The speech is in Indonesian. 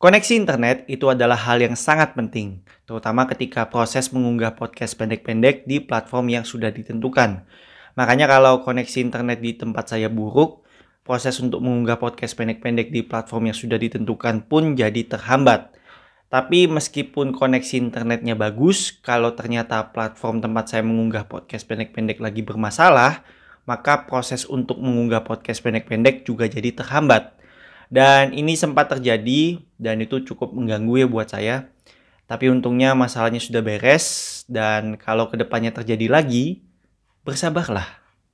Koneksi internet itu adalah hal yang sangat penting, terutama ketika proses mengunggah podcast pendek-pendek di platform yang sudah ditentukan. Makanya kalau koneksi internet di tempat saya buruk, proses untuk mengunggah podcast pendek-pendek di platform yang sudah ditentukan pun jadi terhambat. Tapi meskipun koneksi internetnya bagus, kalau ternyata platform tempat saya mengunggah podcast pendek-pendek lagi bermasalah, maka proses untuk mengunggah podcast pendek-pendek juga jadi terhambat. Dan ini sempat terjadi dan itu cukup mengganggu ya buat saya. Tapi untungnya masalahnya sudah beres dan kalau ke depannya terjadi lagi, bersabarlah.